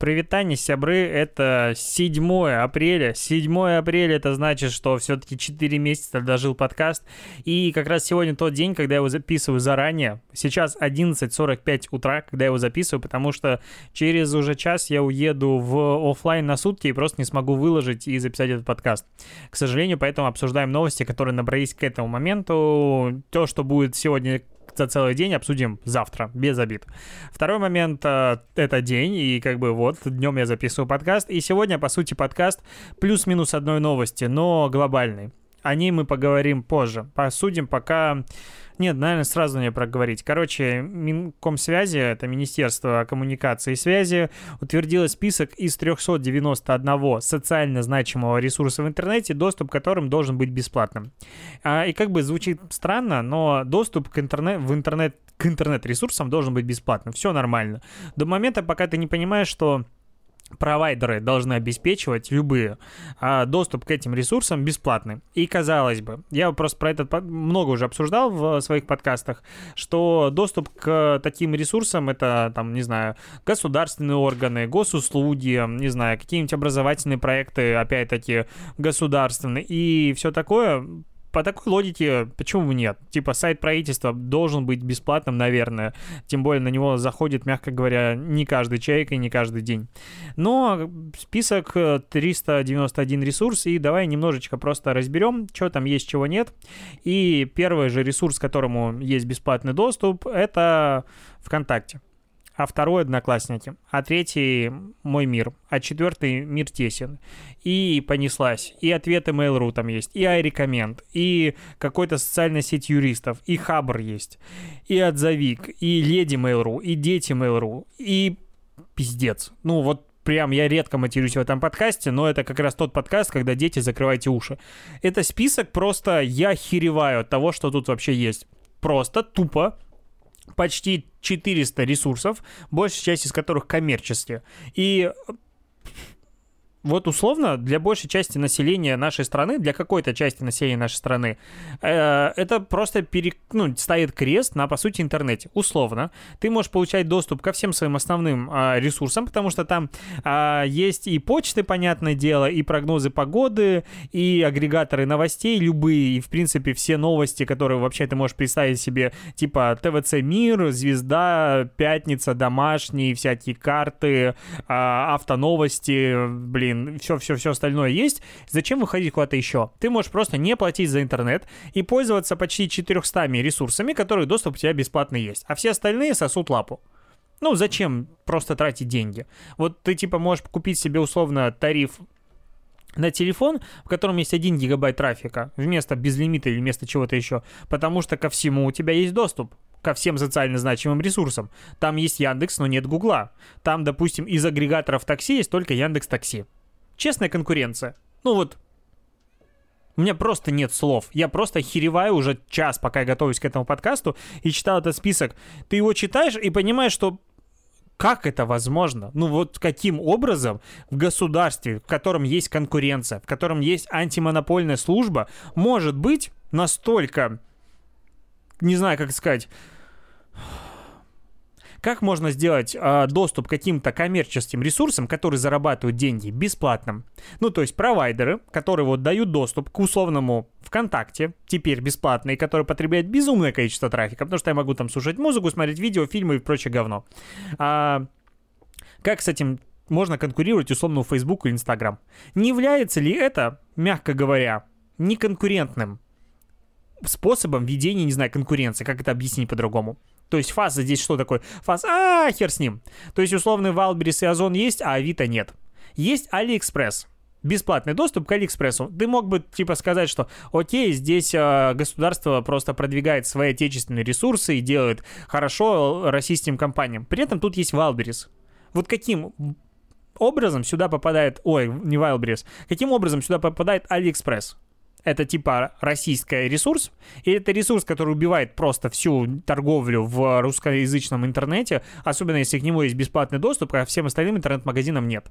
Привитание, сябры, это 7 апреля. 7 апреля это значит, что все-таки 4 месяца дожил подкаст. И как раз сегодня тот день, когда я его записываю заранее. Сейчас 11.45 утра, когда я его записываю, потому что через уже час я уеду в офлайн на сутки и просто не смогу выложить и записать этот подкаст. К сожалению, поэтому обсуждаем новости, которые набрались к этому моменту. То, что будет сегодня за целый день обсудим завтра, без обид. Второй момент э, — это день, и как бы вот, днем я записываю подкаст, и сегодня, по сути, подкаст плюс-минус одной новости, но глобальный. О ней мы поговорим позже. Посудим пока нет, наверное, сразу не проговорить. Короче, Минкомсвязи, это Министерство коммуникации и связи, утвердило список из 391 социально значимого ресурса в интернете, доступ к которым должен быть бесплатным. А, и как бы звучит странно, но доступ к интернет, в интернет, к интернет-ресурсам должен быть бесплатным. Все нормально. До момента, пока ты не понимаешь, что провайдеры должны обеспечивать любые а, доступ к этим ресурсам бесплатный. И казалось бы, я просто про это много уже обсуждал в своих подкастах, что доступ к таким ресурсам это там, не знаю, государственные органы, госуслуги, не знаю, какие-нибудь образовательные проекты, опять-таки государственные и все такое по такой логике, почему нет? Типа, сайт правительства должен быть бесплатным, наверное. Тем более на него заходит, мягко говоря, не каждый человек и не каждый день. Но список 391 ресурс, и давай немножечко просто разберем, что там есть, чего нет. И первый же ресурс, к которому есть бесплатный доступ, это ВКонтакте а второй Одноклассники, а третий Мой мир, а четвертый Мир тесен. И понеслась. И ответы Mail.ru там есть, и iRecommend, и какой-то социальная сеть юристов, и Хабр есть, и Отзовик, и Леди Mail.ru, и Дети Mail.ru, и пиздец. Ну вот прям я редко матерюсь в этом подкасте, но это как раз тот подкаст, когда дети закрывайте уши. Это список просто я хереваю от того, что тут вообще есть. Просто тупо почти 400 ресурсов, большая часть из которых коммерческие. И вот условно для большей части населения нашей страны, для какой-то части населения нашей страны, э, это просто пере, ну, ставит крест на, по сути, интернете. Условно. Ты можешь получать доступ ко всем своим основным э, ресурсам, потому что там э, есть и почты, понятное дело, и прогнозы погоды, и агрегаторы новостей любые, и, в принципе, все новости, которые вообще ты можешь представить себе, типа ТВЦ Мир, Звезда, Пятница, Домашние, всякие карты, э, автоновости, блин, блин, все-все-все остальное есть, зачем выходить куда-то еще? Ты можешь просто не платить за интернет и пользоваться почти 400 ресурсами, которые доступ у тебя бесплатно есть, а все остальные сосут лапу. Ну, зачем просто тратить деньги? Вот ты, типа, можешь купить себе, условно, тариф на телефон, в котором есть 1 гигабайт трафика, вместо безлимита или вместо чего-то еще, потому что ко всему у тебя есть доступ ко всем социально значимым ресурсам. Там есть Яндекс, но нет Гугла. Там, допустим, из агрегаторов такси есть только Яндекс Такси честная конкуренция. Ну вот, у меня просто нет слов. Я просто хереваю уже час, пока я готовлюсь к этому подкасту, и читал этот список. Ты его читаешь и понимаешь, что как это возможно? Ну вот каким образом в государстве, в котором есть конкуренция, в котором есть антимонопольная служба, может быть настолько, не знаю, как сказать, как можно сделать э, доступ к каким-то коммерческим ресурсам, которые зарабатывают деньги, бесплатным? Ну, то есть провайдеры, которые вот дают доступ к условному ВКонтакте, теперь бесплатный, который потребляет безумное количество трафика, потому что я могу там слушать музыку, смотреть видео, фильмы и прочее говно. А, как с этим можно конкурировать условно у Facebook или Instagram? Не является ли это, мягко говоря, неконкурентным способом ведения, не знаю, конкуренции, как это объяснить по-другому? То есть ФАС здесь что такое? ФАС, а, хер с ним. То есть условный Wildberries и Озон есть, а Авито нет. Есть Алиэкспресс. Бесплатный доступ к Алиэкспрессу. Ты мог бы типа сказать, что окей, здесь э, государство просто продвигает свои отечественные ресурсы и делает хорошо российским компаниям. При этом тут есть Wildberries. Вот каким образом сюда попадает... Ой, не Wildberries. Каким образом сюда попадает Алиэкспресс? Это типа российский ресурс, и это ресурс, который убивает просто всю торговлю в русскоязычном интернете, особенно если к нему есть бесплатный доступ, а всем остальным интернет-магазинам нет.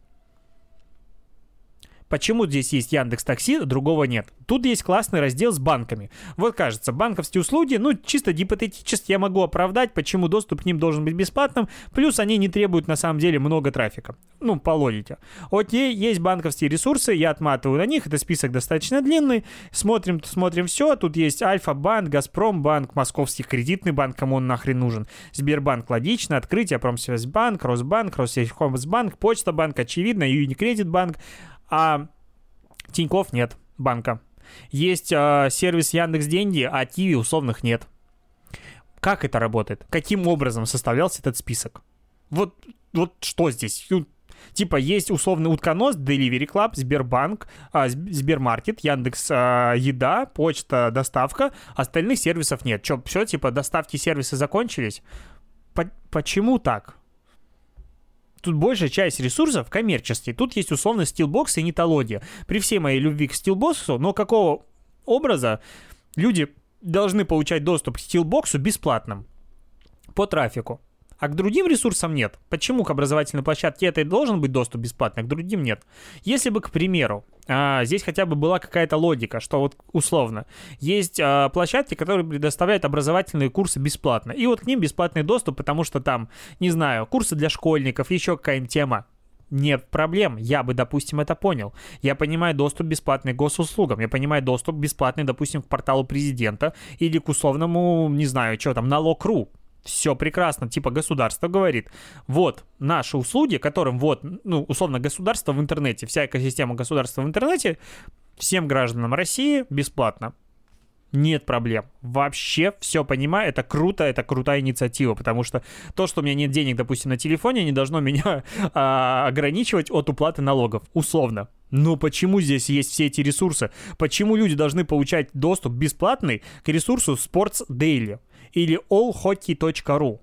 Почему здесь есть Яндекс Такси, другого нет? Тут есть классный раздел с банками. Вот кажется, банковские услуги, ну, чисто гипотетически я могу оправдать, почему доступ к ним должен быть бесплатным, плюс они не требуют на самом деле много трафика. Ну, по логике. Окей, есть банковские ресурсы, я отматываю на них, это список достаточно длинный, смотрим, смотрим все, тут есть Альфа-банк, Газпромбанк, Московский кредитный банк, кому он нахрен нужен, Сбербанк, логично, Открытие, Промсвязьбанк, Росбанк, Россельхозбанк, Почта банк, очевидно, Юникредит банк, а Тиньков нет банка. Есть э, сервис Яндекс Деньги, а Киви условных нет. Как это работает? Каким образом составлялся этот список? Вот, вот что здесь? Ну, типа есть условный утконос, Delivery Club, Сбербанк, а, Сбермаркет, Яндекс а, Еда, почта, доставка. Остальных сервисов нет. Че, все, типа доставки сервисы закончились? По- почему так? Тут большая часть ресурсов коммерческие. Тут есть условно стилбокс и нетология. При всей моей любви к стилбоксу, но какого образа люди должны получать доступ к стилбоксу бесплатным по трафику? а к другим ресурсам нет. Почему к образовательной площадке это и должен быть доступ бесплатный, а к другим нет? Если бы, к примеру, а, здесь хотя бы была какая-то логика, что вот условно есть а, площадки, которые предоставляют образовательные курсы бесплатно, и вот к ним бесплатный доступ, потому что там, не знаю, курсы для школьников, еще какая-нибудь тема, нет проблем, я бы, допустим, это понял. Я понимаю доступ бесплатный к госуслугам, я понимаю доступ бесплатный, допустим, к порталу президента или к условному, не знаю, что там, налог.ру все прекрасно, типа государство говорит, вот наши услуги, которым вот, ну, условно, государство в интернете, вся экосистема государства в интернете, всем гражданам России бесплатно. Нет проблем. Вообще все понимаю. Это круто, это крутая инициатива, потому что то, что у меня нет денег, допустим, на телефоне, не должно меня а, ограничивать от уплаты налогов. Условно. Но почему здесь есть все эти ресурсы? Почему люди должны получать доступ бесплатный к ресурсу Sports Daily? или allhockey.ru.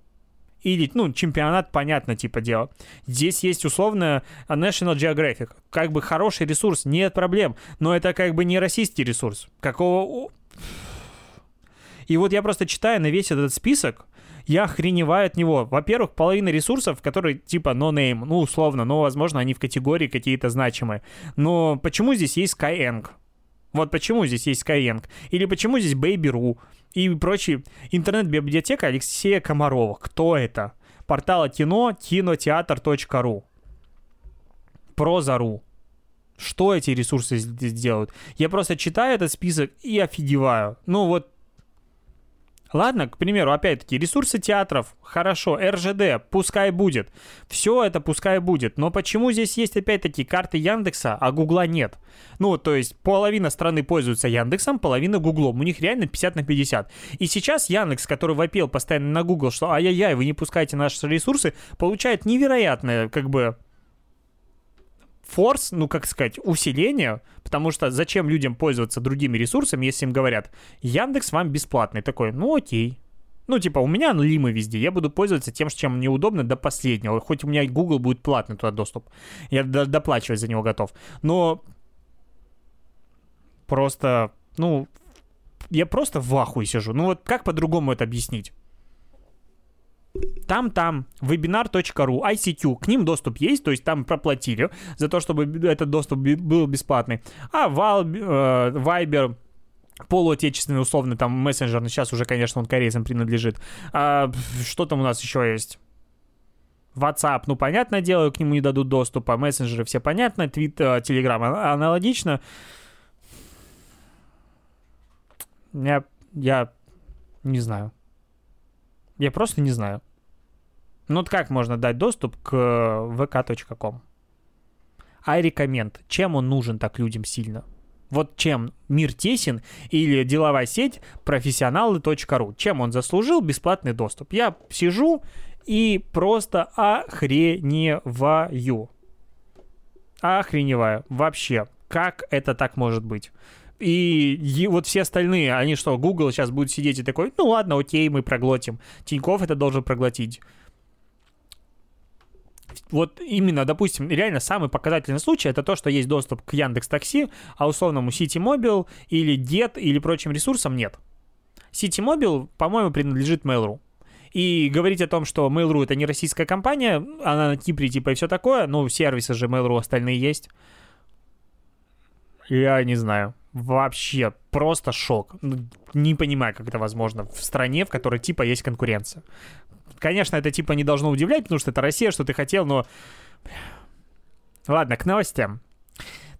Или, ну, чемпионат, понятно, типа дела. Здесь есть условно National Geographic. Как бы хороший ресурс, нет проблем. Но это как бы не российский ресурс. Какого... И вот я просто читаю на весь этот список, я охреневаю от него. Во-первых, половина ресурсов, которые типа no-name, ну, условно, но, возможно, они в категории какие-то значимые. Но почему здесь есть Skyeng? Вот почему здесь есть Skyeng? Или почему здесь Baby.ru? и прочие. Интернет-библиотека Алексея Комарова. Кто это? Портал кино кинотеатр.ру. Проза.ру. Что эти ресурсы здесь делают? Я просто читаю этот список и офигеваю. Ну вот Ладно, к примеру, опять-таки, ресурсы театров, хорошо, РЖД, пускай будет. Все это пускай будет. Но почему здесь есть, опять-таки, карты Яндекса, а Гугла нет? Ну, то есть, половина страны пользуется Яндексом, половина Гуглом. У них реально 50 на 50. И сейчас Яндекс, который вопил постоянно на Google, что ай-яй-яй, вы не пускаете наши ресурсы, получает невероятное, как бы, форс, ну, как сказать, усиление, потому что зачем людям пользоваться другими ресурсами, если им говорят, Яндекс вам бесплатный, такой, ну, окей, ну, типа, у меня лимы везде, я буду пользоваться тем, чем мне удобно до последнего. Хоть у меня Google будет платный туда доступ. Я доплачивать за него готов. Но просто, ну, я просто в ахуе сижу. Ну вот как по-другому это объяснить? Там-там, webinar.ru, ICQ, к ним доступ есть, то есть там проплатили за то, чтобы этот доступ был бесплатный. А Val, э, Viber, полуотечественный условно там мессенджер, но сейчас уже, конечно, он корейцам принадлежит. А, что там у нас еще есть? WhatsApp, ну, понятное дело, к нему не дадут доступа, мессенджеры все понятно, Twitter, Telegram аналогично. Я, я не знаю. Я просто не знаю. Ну вот как можно дать доступ к vk.com? I recommend. Чем он нужен так людям сильно? Вот чем мир тесен или деловая сеть профессионалы.ру. Чем он заслужил бесплатный доступ? Я сижу и просто охреневаю. Охреневаю. Вообще. Как это так может быть? И, и вот все остальные, они что, Google сейчас будет сидеть и такой, ну ладно, окей, мы проглотим. Тиньков это должен проглотить вот именно, допустим, реально самый показательный случай это то, что есть доступ к Яндекс Такси, а условному City Mobile или Get или прочим ресурсам нет. City Mobile, по-моему, принадлежит Mail.ru. И говорить о том, что Mail.ru это не российская компания, она на Кипре типа и все такое, ну, сервисы же Mail.ru остальные есть. Я не знаю. Вообще, просто шок. Ну, не понимаю, как это возможно в стране, в которой типа есть конкуренция. Конечно, это типа не должно удивлять, потому что это Россия, что ты хотел, но... Ладно, к новостям.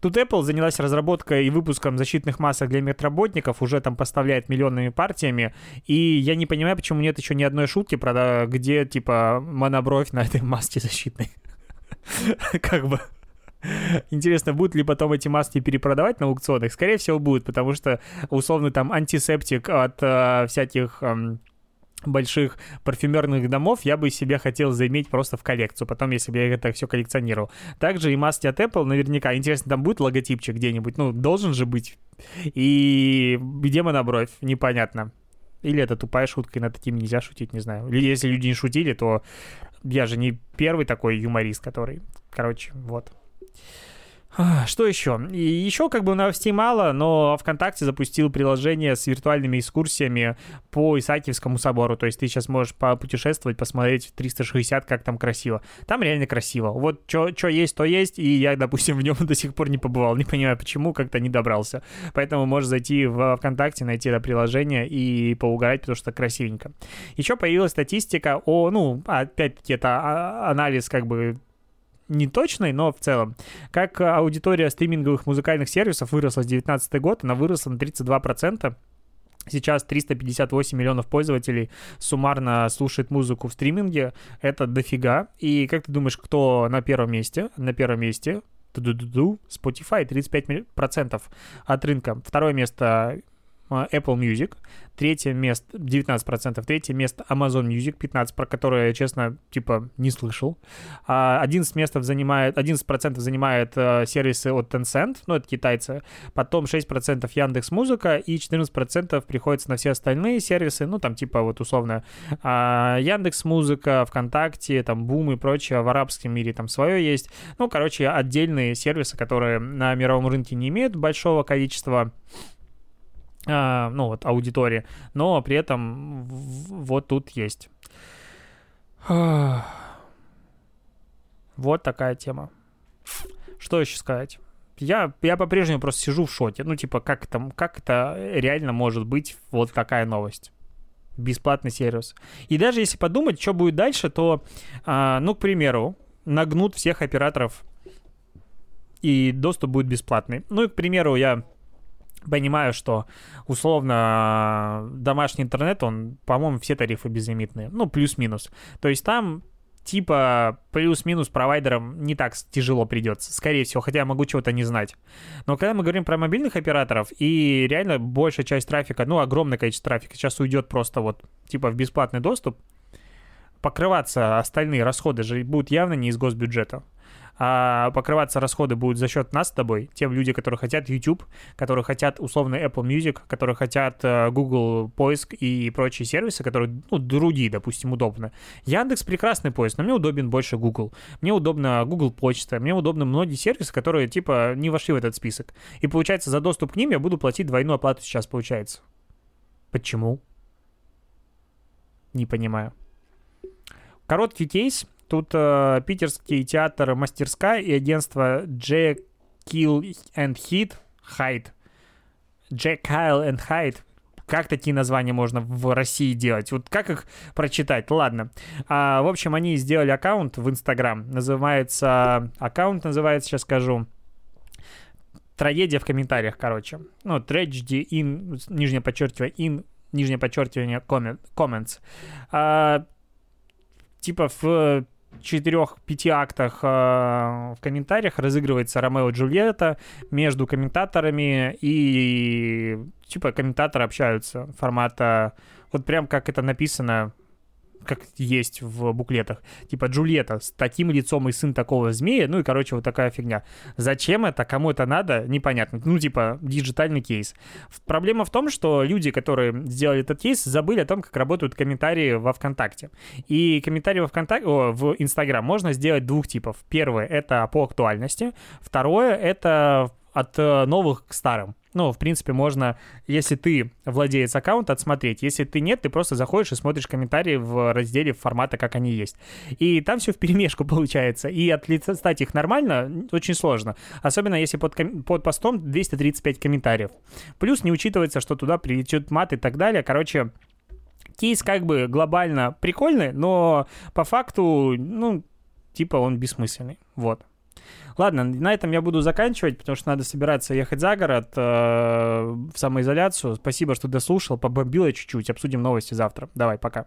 Тут Apple занялась разработкой и выпуском защитных масок для медработников, уже там поставляет миллионными партиями, и я не понимаю, почему нет еще ни одной шутки, про где, типа, монобровь на этой маске защитной. Как бы... Интересно, будут ли потом эти маски перепродавать на аукционах? Скорее всего, будут, потому что условно там антисептик от э, всяких... Э, больших парфюмерных домов я бы себе хотел заиметь просто в коллекцию, потом, если бы я это все коллекционировал. Также и маски от Apple наверняка. Интересно, там будет логотипчик где-нибудь? Ну, должен же быть. И где монобровь? Непонятно. Или это тупая шутка, и над этим нельзя шутить, не знаю. Или если люди не шутили, то я же не первый такой юморист, который... Короче, вот. Что еще? И еще как бы новостей мало, но ВКонтакте запустил приложение с виртуальными экскурсиями по Исаакиевскому собору. То есть ты сейчас можешь попутешествовать, посмотреть в 360, как там красиво. Там реально красиво. Вот что есть, то есть, и я, допустим, в нем до сих пор не побывал. Не понимаю, почему, как-то не добрался. Поэтому можешь зайти в ВКонтакте, найти это приложение и поугарать, потому что красивенько. Еще появилась статистика о, ну, опять-таки, это а, анализ как бы не точной, но в целом. Как аудитория стриминговых музыкальных сервисов выросла с 2019 год, она выросла на 32%. Сейчас 358 миллионов пользователей суммарно слушает музыку в стриминге. Это дофига. И как ты думаешь, кто на первом месте? На первом месте Spotify 35% от рынка. Второе место Apple Music, третье место 19%, третье место Amazon Music 15%, про которое я, честно, типа, не слышал. 11 а, местов занимает, 11% занимает э, сервисы от Tencent, ну, это китайцы, потом 6% Яндекс Музыка и 14% приходится на все остальные сервисы, ну, там, типа, вот, условно, а, Яндекс Музыка, ВКонтакте, там, Бум и прочее, в арабском мире там свое есть. Ну, короче, отдельные сервисы, которые на мировом рынке не имеют большого количества а, ну вот, аудитории, но при этом вот тут есть. Вот такая тема. Что еще сказать? Я, я по-прежнему просто сижу в шоте. Ну, типа, как это, как это реально может быть вот такая новость? Бесплатный сервис. И даже если подумать, что будет дальше, то, а, ну, к примеру, нагнут всех операторов, и доступ будет бесплатный. Ну, и, к примеру, я понимаю, что условно домашний интернет, он, по-моему, все тарифы безлимитные, ну, плюс-минус. То есть там типа плюс-минус провайдерам не так тяжело придется, скорее всего, хотя я могу чего-то не знать. Но когда мы говорим про мобильных операторов, и реально большая часть трафика, ну, огромное количество трафика сейчас уйдет просто вот типа в бесплатный доступ, покрываться остальные расходы же будут явно не из госбюджета а покрываться расходы будут за счет нас с тобой, тем люди, которые хотят YouTube, которые хотят условно Apple Music, которые хотят э, Google поиск и прочие сервисы, которые, ну, другие, допустим, удобно. Яндекс прекрасный поиск, но мне удобен больше Google. Мне удобно Google почта, мне удобно многие сервисы, которые, типа, не вошли в этот список. И получается, за доступ к ним я буду платить двойную оплату сейчас, получается. Почему? Не понимаю. Короткий кейс. Тут э, питерский театр «Мастерская» и агентство J. Kill and Hit, Hyde, J. Kyle and Hyde, как такие названия можно в России делать? Вот как их прочитать? Ладно. А, в общем, они сделали аккаунт в Инстаграм. Называется... Аккаунт называется, сейчас скажу. Трагедия в комментариях, короче. Ну, tragedy in, нижнее подчеркивание, in, нижнее подчеркивание, comment, comments. А, типа в четырех-пяти актах э, в комментариях разыгрывается Ромео и Джульетта между комментаторами и типа комментаторы общаются. Формата вот прям как это написано как есть в буклетах. Типа Джульетта с таким лицом и сын такого змея, ну и, короче, вот такая фигня. Зачем это, кому это надо, непонятно. Ну, типа, диджитальный кейс. Проблема в том, что люди, которые сделали этот кейс, забыли о том, как работают комментарии во ВКонтакте. И комментарии во ВКонтакте, о, в Инстаграм можно сделать двух типов. Первое — это по актуальности. Второе — это от э, новых к старым. Ну, в принципе, можно, если ты владелец аккаунта, отсмотреть. Если ты нет, ты просто заходишь и смотришь комментарии в разделе формата, как они есть. И там все в перемешку получается. И отлистать их нормально очень сложно. Особенно если под, под постом 235 комментариев. Плюс не учитывается, что туда прилетит мат и так далее. Короче, кейс как бы глобально прикольный, но по факту, ну, типа он бессмысленный. Вот. Ладно, на этом я буду заканчивать, потому что надо собираться ехать за город э, в самоизоляцию. Спасибо, что дослушал, побомбила чуть-чуть. Обсудим новости завтра. Давай, пока.